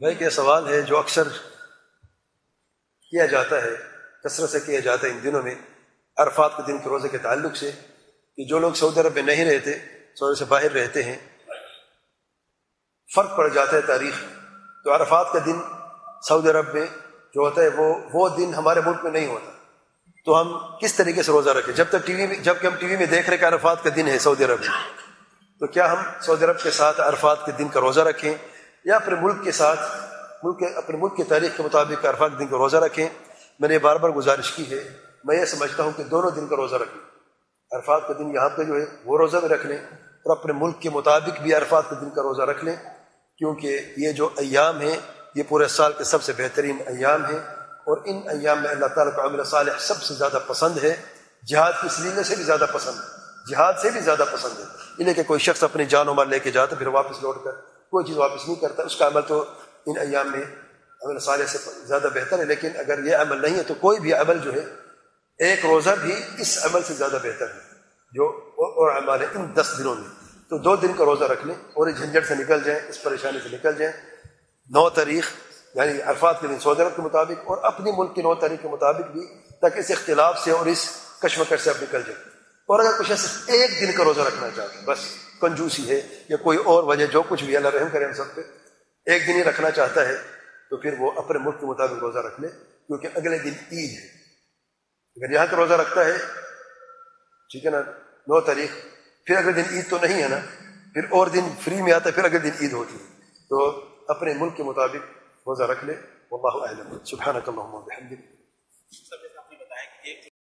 بھائی کیا سوال ہے جو اکثر کیا جاتا ہے، کثرت سے کیا جاتا ہے ان دنوں میں عرفات کے دن کے روزے کے تعلق سے کہ جو لوگ سعودی عرب میں نہیں رہتے، سعودی سے باہر رہتے ہیں، فرق پڑ جاتا ہے تاریخ تو عرفات کا دن سعودی عرب میں جو ہوتا ہے، وہ وہ دن ہمارے ملک میں نہیں ہوتا۔ تو ہم کس طریقے سے روزہ رکھیں؟ جب تک ٹی وی میں، جبکہ ہم ٹی وی میں دیکھ رہے کہ عرفات کا دن ہے سعودی عرب میں، تو کیا ہم سعودی عرب کے ساتھ عرفات کے دن کا روزہ رکھیں؟ یا اپنے ملک کے ساتھ، ملک اپنے ملک کی تاریخ کے مطابق عرفات کے دن کا روزہ رکھیں۔ میں نے بار بار گزارش کی ہے، میں یہ سمجھتا ہوں کہ دونوں دن کا روزہ رکھیں۔ عرفات کا دن یہاں پہ جو ہے، وہ روزہ بھی رکھ لیں اور اپنے ملک کے مطابق بھی عرفات کے دن کا روزہ رکھ لیں۔ کیونکہ یہ جو ایام ہیں، یہ پورے سال کے سب سے بہترین ایام ہیں اور ان ایام میں اللہ تعالیٰ کا عمل صالح سب سے زیادہ پسند ہے۔ جہاد کی سلینے سے بھی زیادہ پسند ہے جہاد سے بھی زیادہ پسند ہے۔ انہیں کہ کوئی شخص اپنی جان عمر لے کے جاتا پھر واپس لوٹ کر کوئی چیز واپس نہیں کرتا، اس کا عمل تو ان ایام میں عمل صالح سے زیادہ بہتر ہے، لیکن اگر یہ عمل نہیں ہے تو کوئی بھی عمل جو ہے، ایک روزہ بھی اس عمل سے زیادہ بہتر ہے، جو اور عمل ہے ان دس دنوں میں۔ تو دو دن کا روزہ رکھ لیں، اور اس جھنجھٹ سے نکل جائیں، اس پریشانی سے نکل جائیں۔ نو تاریخ یعنی عرفات کے دن سعودی عرب کے مطابق، اور اپنی ملک کی نو تاریخ کے مطابق بھی، تاکہ اس اختلاف سے اور اس کشمکش سے اب نکل جائے اور اگر کچھ صرف ایک دن کا روزہ رکھنا چاہتے ہیں بس کنجوسی ہے یا کوئی اور وجہ جو کچھ بھی، اللہ رحم کرے ہم سب پہ، ایک دن ہی رکھنا چاہتا ہے، تو پھر وہ اپنے ملک کے مطابق روزہ رکھ لے، کیونکہ اگلے دن عید ہے۔ اگر یہاں کا روزہ رکھتا ہے، ٹھیک ہے نا، نو تاریخ، پھر اگلے دن عید تو نہیں ہے نا، پھر اور دن فری میں آتا ہے، پھر اگلے دن عید ہوتی ہے۔ تو اپنے ملک کے مطابق روزہ رکھ لے، واللہ اعلم۔ سبحانك اللهم وبحمدك